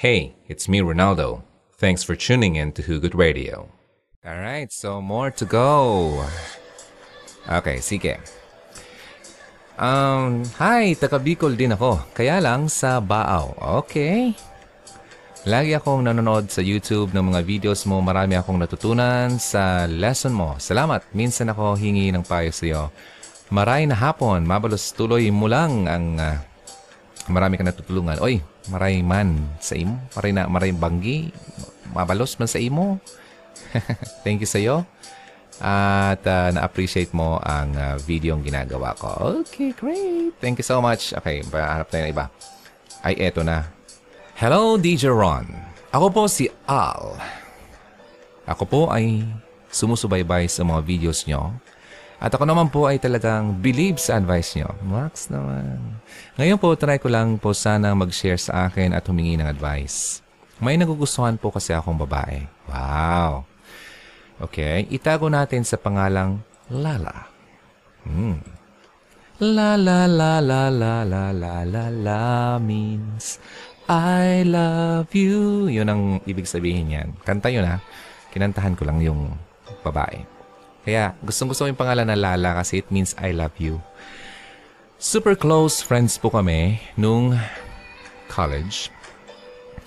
Hey, it's me, Ronaldo. Thanks for tuning in to Hugot Radio. Alright, so more to go. Okay, sige. Um, hi, taga Bicol din ako. Kaya lang sa Baaw. Okay. Lagi akong nanonood sa YouTube ng mga videos mo. Marami akong natutunan sa lesson mo. Salamat. Minsan ako hingi ng payo sa iyo. Maray na hapon. Mabalos tuloy mo lang ang ah, marami ka natutulungan. Oy, maray man sa imo. Maray na maray banggi. Mabalos man sa imo. Thank you sa iyo. At ah, na-appreciate mo ang ah, video ang ginagawa ko. Okay, great. Thank you so much. Okay, pahanap tayo ng iba. Ay, eto na. Hello, DJ Ron. Ako po si Al. Ako po ay sumusubaybay sa mga videos nyo. At ako naman po ay talagang believe sa advice nyo. Max naman. Ngayon po, try ko lang po sana mag-share sa akin at humingi ng advice. May nagugustuhan po kasi akong babae. Wow. Okay, itago natin sa pangalang Lala. Hmm. La la la la la la la la la means I love you. Yun ang ibig sabihin yan. Kanta yun ha. Kinantahan ko lang yung babae. Kaya gustong gusto ko yung pangalan na Lala kasi it means I love you. Super close friends po kami nung college.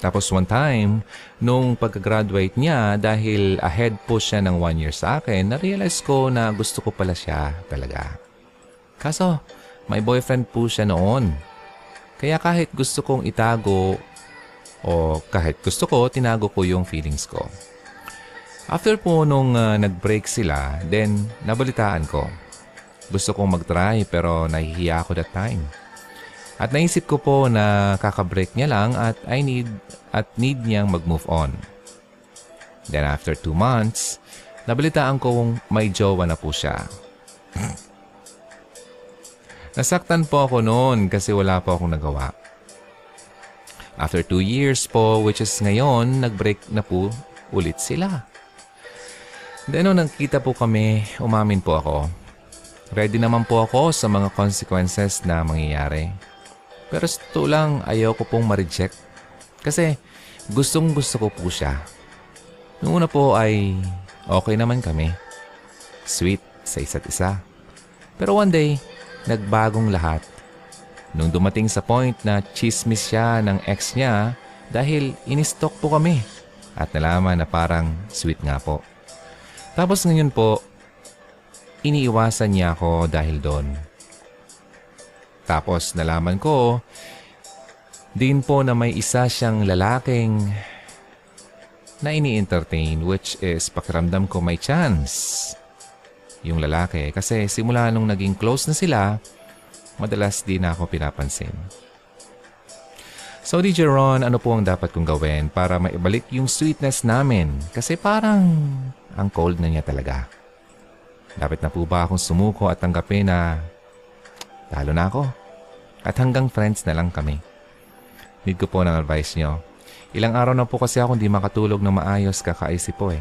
Tapos one time, nung pagka-graduate niya, dahil ahead po siya ng one year sa akin, na-realize ko na gusto ko pala siya talaga. Kaso, may boyfriend po siya noon. Kaya kahit gusto kong itago o kahit gusto ko, tinago ko yung feelings ko. After po nung uh, nag-break sila, then nabalitaan ko. Gusto kong mag-try pero nahihiya ako that time. At naisip ko po na kaka-break niya lang at I need at need niyang mag-move on. Then after two months, nabalitaan kong may jowa na po siya. Nasaktan po ako noon kasi wala po akong nagawa. After two years po, which is ngayon, nag-break na po ulit sila. Then nung nagkita po kami, umamin po ako. Ready naman po ako sa mga consequences na mangyayari. Pero sa totoo lang, ayaw ko pong ma-reject. Kasi gustong gusto ko po siya. Noong una po ay okay naman kami. Sweet sa isa't isa. Pero one day, nagbagong lahat. Nung dumating sa point na chismis siya ng ex niya dahil inistok po kami at nalaman na parang sweet nga po. Tapos ngayon po, iniiwasan niya ako dahil doon. Tapos nalaman ko din po na may isa siyang lalaking na ini-entertain which is pakiramdam ko may chance yung lalaki kasi simula nung naging close na sila, madalas di na ako pinapansin. So DJ Ron, ano po ang dapat kong gawin para maibalik yung sweetness namin? Kasi parang ang cold na niya talaga. Dapat na po ba akong sumuko at tanggapin na talo na ako? At hanggang friends na lang kami. Need ko po ng advice niyo. Ilang araw na po kasi ako hindi makatulog na maayos kakaisip po eh.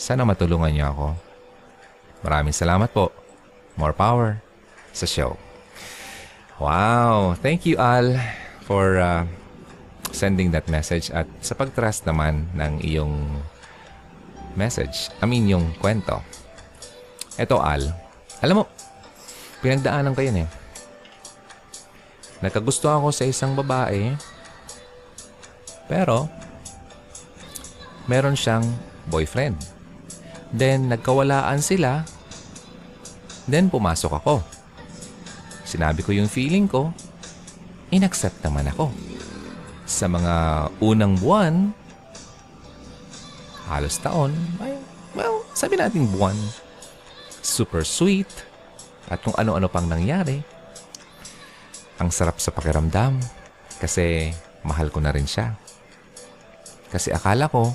Sana matulungan niyo ako. Maraming salamat po. More power sa show. Wow! Thank you, Al, for uh, sending that message at sa pag-trust naman ng iyong message. I mean, yung kwento. Eto, Al. Alam mo, pinagdaanan ko yan eh. Nagkagusto ako sa isang babae, pero meron siyang boyfriend. Then, nagkawalaan sila. Then, pumasok ako. Sinabi ko yung feeling ko. Inaccept naman ako. Sa mga unang buwan, halos taon, ay, well, sabi natin buwan, super sweet, at kung ano-ano pang nangyari. Ang sarap sa pakiramdam kasi mahal ko na rin siya. Kasi akala ko,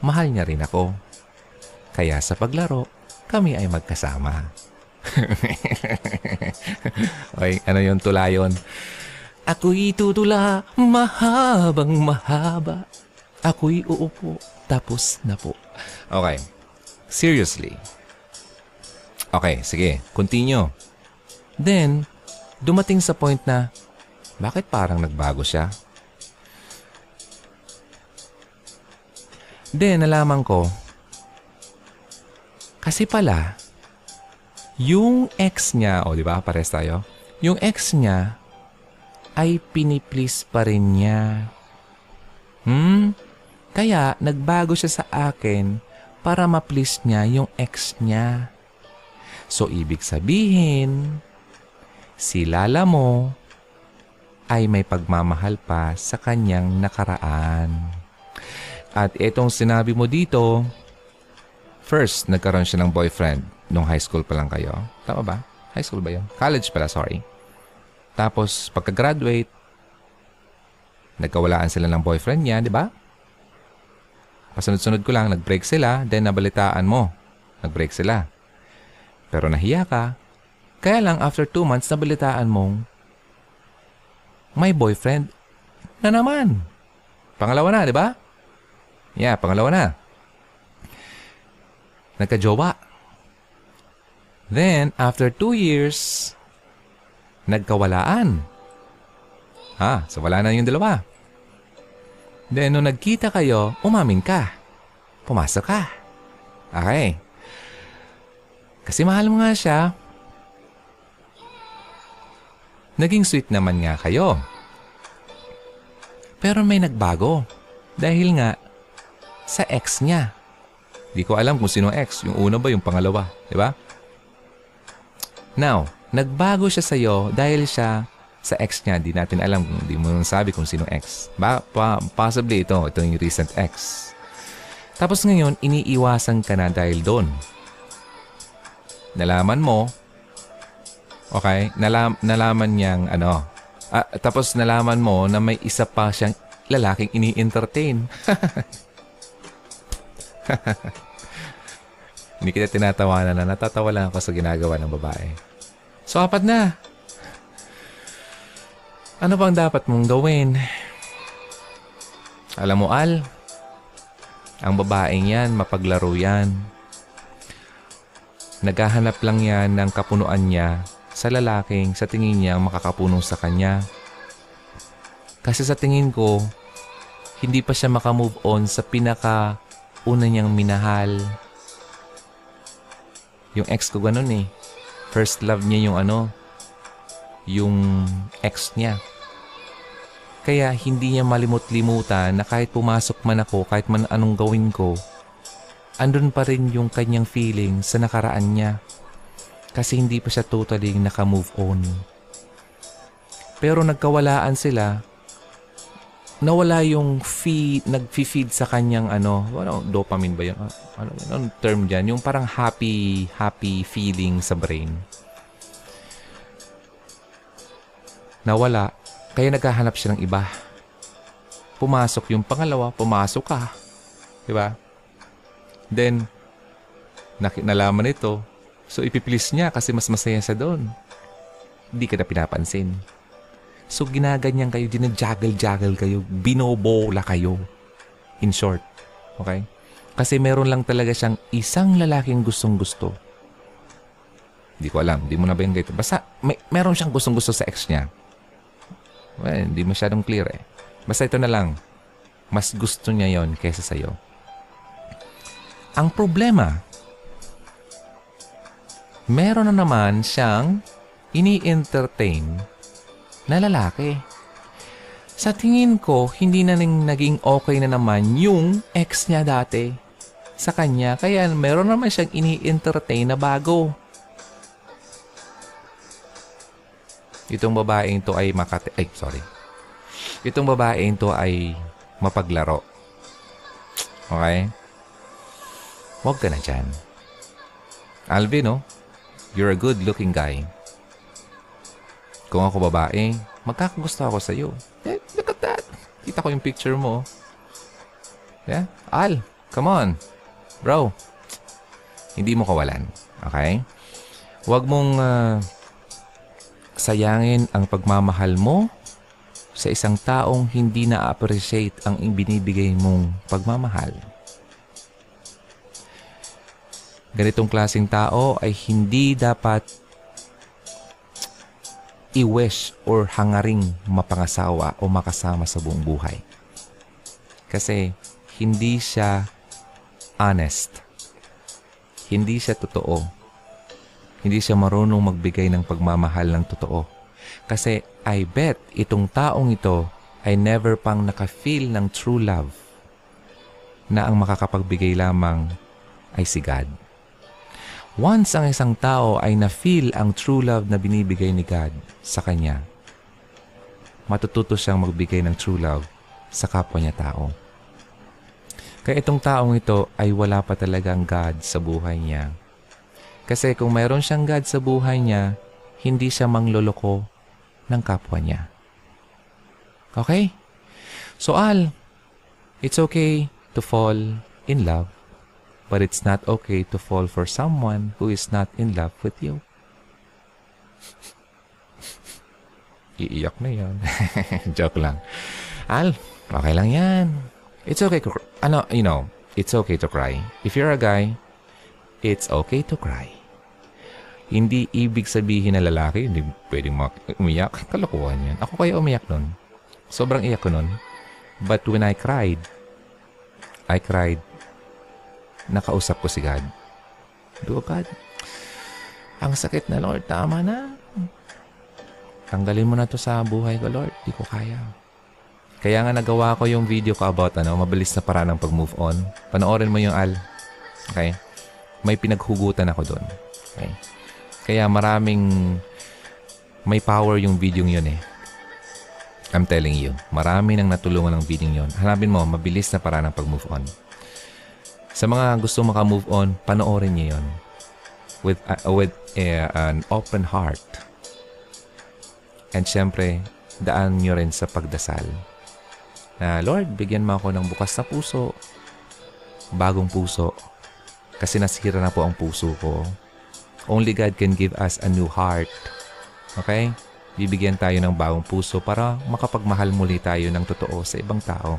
mahal niya rin ako. Kaya sa paglaro, kami ay magkasama. Oy, ano yung tulayon? Ako'y tutula, mahabang mahaba. Ako'y uupo, tapos na po. Okay. Seriously. Okay, sige. Continue. Then, dumating sa point na, bakit parang nagbago siya? Then, nalaman ko, kasi pala, yung ex niya, o di ba, pares tayo, yung ex niya ay piniplease pa rin niya. Hmm? Kaya nagbago siya sa akin para ma-please niya yung ex niya. So, ibig sabihin, si Lala mo ay may pagmamahal pa sa kanyang nakaraan. At itong sinabi mo dito, first, nagkaroon siya ng boyfriend nung high school pa lang kayo. Tama ba? High school ba yun? College pala, sorry. Tapos, pagka-graduate, nagkawalaan sila ng boyfriend niya, di ba? Pasunod-sunod ko lang, nag-break sila, then nabalitaan mo. Nag-break sila. Pero nahiya ka. Kaya lang, after two months, nabalitaan mong may boyfriend na naman. Pangalawa na, di ba? Yeah, pangalawa na. Nagka-jowa. Then, after two years, nagkawalaan. Ha, so wala na yung dalawa. Then, nung nagkita kayo, umamin ka. Pumasok ka. Okay. Kasi mahal mo nga siya. Naging sweet naman nga kayo. Pero may nagbago. Dahil nga, sa ex niya. Di ko alam kung sino ex. Yung una ba, yung pangalawa. Di ba? Now, nagbago siya sa'yo dahil siya sa ex niya. Di natin alam kung di mo sabi kung sino ex. Ba, pa, possibly ito, ito yung recent ex. Tapos ngayon, iniiwasan ka na dahil doon. Nalaman mo, okay, nalam, nalaman niyang ano, ah, tapos nalaman mo na may isa pa siyang lalaking ini-entertain. Hindi kita tinatawanan na natatawa lang ako sa ginagawa ng babae. So, apat na. Ano bang dapat mong gawin? Alam mo, Al, ang babaeng yan, mapaglaro yan. Naghahanap lang yan ng kapunuan niya sa lalaking sa tingin niya makakapuno sa kanya. Kasi sa tingin ko, hindi pa siya makamove on sa pinaka una niyang minahal. Yung ex ko ganun eh. First love niya yung ano, yung ex niya. Kaya hindi niya malimot-limutan na kahit pumasok man ako, kahit man anong gawin ko, andun pa rin yung kanyang feeling sa nakaraan niya. Kasi hindi pa siya totally naka-move on. Pero nagkawalaan sila, nawala yung feed, nag-feed sa kanyang ano, ano, dopamine ba yun? Ano, ano term dyan? Yung parang happy, happy feeling sa brain. Nawala. Kaya naghahanap siya ng iba. Pumasok yung pangalawa, pumasok ka. Diba? Then, nalaman ito. So, ipiplis niya kasi mas masaya siya doon. Hindi ka na pinapansin. So, ginaganyan kayo, dinajaggle-jaggle kayo, binobola kayo. In short. Okay? Kasi meron lang talaga siyang isang lalaking gustong-gusto. Hindi ko alam. Hindi mo na ba yung ganito? Basta, may, meron siyang gustong-gusto sa ex niya. Well, hindi masyadong clear eh. Basta ito na lang. Mas gusto niya yon kaysa sa'yo. Ang problema, meron na naman siyang ini-entertain na lalaki. Sa tingin ko, hindi na naging okay na naman yung ex niya dati sa kanya. Kaya meron naman siyang ini-entertain na bago. Itong babaeng to ay makati... Ay, sorry. Itong babaeng to ay mapaglaro. Okay? Huwag ka na dyan. Alvin, oh, you're a good-looking guy. Kung ako babae, magkakagusto ako sa iyo. Eh, look at that. Kita ko yung picture mo. Yeah? Al, come on. Bro, hindi mo kawalan. Okay? Huwag mong uh, sayangin ang pagmamahal mo sa isang taong hindi na-appreciate ang binibigay mong pagmamahal. Ganitong klaseng tao ay hindi dapat i-wish or hangaring mapangasawa o makasama sa buong buhay. Kasi hindi siya dishonest. Hindi siya totoo. Hindi siya marunong magbigay ng pagmamahal ng totoo. Kasi I bet itong taong ito ay never pang nakafeel ng true love na ang makakapagbigay lamang ay si God. Once ang isang tao ay na-feel ang true love na binibigay ni God sa kanya, matututo siyang magbigay ng true love sa kapwa niya tao. Kaya itong taong ito ay wala pa talagang God sa buhay niya. Kasi kung mayroon siyang God sa buhay niya, hindi siya mangloloko ng kapwa niya. Okay? So Al, it's okay to fall in love but it's not okay to fall for someone who is not in love with you. Iiyak na yan. Joke lang. Al, okay lang yan. It's okay to, ano, you know, it's okay to cry. If you're a guy, it's okay to cry. Hindi ibig sabihin na lalaki, hindi pwedeng umiyak. Kalokohan yan. Ako kaya umiyak nun. Sobrang iyak ko nun. But when I cried, I cried nakausap ko si God. Do God, ang sakit na Lord, tama na. Tanggalin mo na to sa buhay ko, Lord. Di ko kaya. Kaya nga nagawa ko yung video ko about ano, mabilis na paraan ng pag-move on. Panoorin mo yung Al. Okay? May pinaghugutan ako doon. Okay? Kaya maraming may power yung video yun eh. I'm telling you, marami nang natulungan ng video yun. Hanapin mo, mabilis na paraan ng pag-move on. Sa mga gusto maka-move on, panoorin niyo yon with, uh, with uh, an open heart. And syempre, daan niyo rin sa pagdasal. Na, Lord, bigyan mo ako ng bukas na puso, bagong puso, kasi nasira na po ang puso ko. Only God can give us a new heart. Okay? Bibigyan tayo ng bagong puso para makapagmahal muli tayo ng totoo sa ibang tao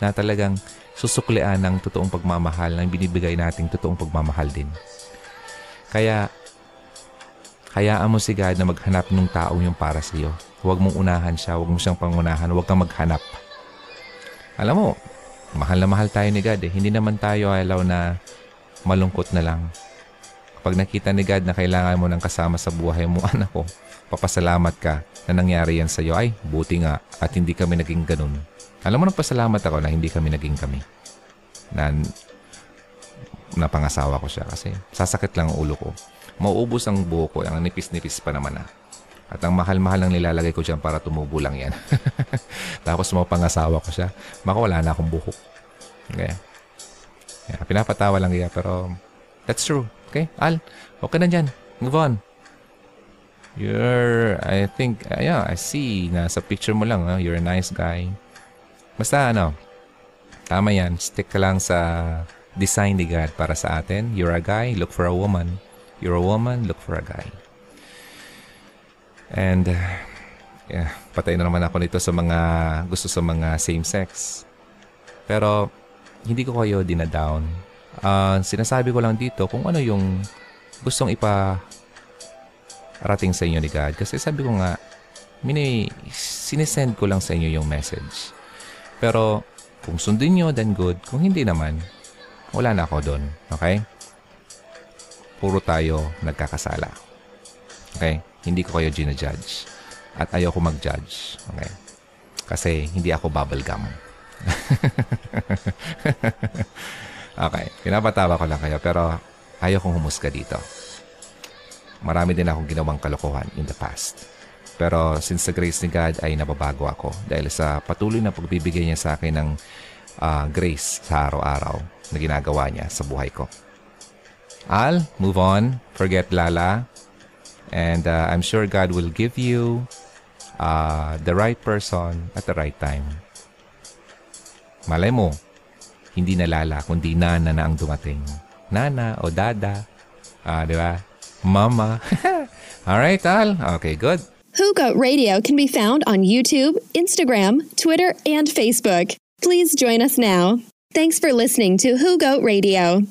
na talagang susuklian ng totoong pagmamahal na binibigay nating totoong pagmamahal din. Kaya, hayaan mo si God na maghanap ng taong yung para sa iyo. Huwag mong unahan siya, huwag mo siyang pangunahan, huwag kang maghanap. Alam mo, mahal na mahal tayo ni God eh. Hindi naman tayo alaw na malungkot na lang. Kapag nakita ni God na kailangan mo ng kasama sa buhay mo, anak ko, papasalamat ka na nangyari yan sa iyo. Ay, buti nga at hindi kami naging ganun. Alam mo, nagpasalamat ako na hindi kami naging kami. Na napangasawa ko siya kasi sasakit lang ang ulo ko. Mauubos ang buho ko, ang nipis-nipis pa naman na. At ang mahal-mahal ang nilalagay ko dyan para tumubo lang yan. Tapos mapangasawa ko siya, makawala na akong buhok. Okay. Yeah, pinapatawa lang iya, pero that's true. Okay? Al, okay na dyan. Move on. You're, I think, uh, yeah, I see na sa picture mo lang, huh? you're a nice guy. Basta ano, tama yan. Stick ka lang sa design ni God para sa atin. You're a guy, look for a woman. You're a woman, look for a guy. And, uh, yeah, patay na naman ako nito sa mga gusto sa mga same-sex. Pero, hindi ko kayo dinadown. Uh, sinasabi ko lang dito kung ano yung gustong ipa rating sa inyo ni God. Kasi sabi ko nga, mini, sinesend ko lang sa inyo yung message. Pero kung sundin nyo, then good. Kung hindi naman, wala na ako doon. Okay? Puro tayo nagkakasala. Okay? Hindi ko kayo ginajudge. At ayaw ko mag-judge. Okay? Kasi hindi ako bubblegum. okay. Pinapatawa ko lang kayo pero ayaw kong humusga dito. Marami din akong ginawang kalokohan in the past. Pero since the grace ni God ay nababago ako dahil sa patuloy na pagbibigay niya sa akin ng uh, grace sa araw-araw na ginagawa niya sa buhay ko. Al, move on. Forget Lala. And uh, I'm sure God will give you uh, the right person at the right time. Malay mo, hindi na Lala, kundi Nana na ang dumating. Nana o Dada. Uh, di ba? Mama. All right, Al. Okay, good. Who Goat Radio can be found on YouTube, Instagram, Twitter, and Facebook. Please join us now. Thanks for listening to Who Goat Radio.